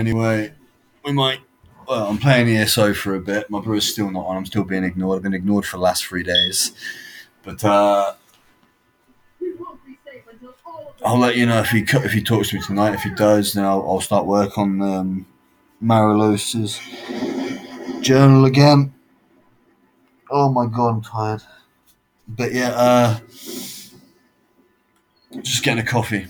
anyway. We might. Well, I'm playing ESO for a bit. My brother's still not on. I'm still being ignored. I've been ignored for the last three days. But uh, I'll let you know if he if he talks to me tonight. If he does, then I'll, I'll start work on um, journal again. Oh my god, I'm tired. But yeah, uh, just getting a coffee.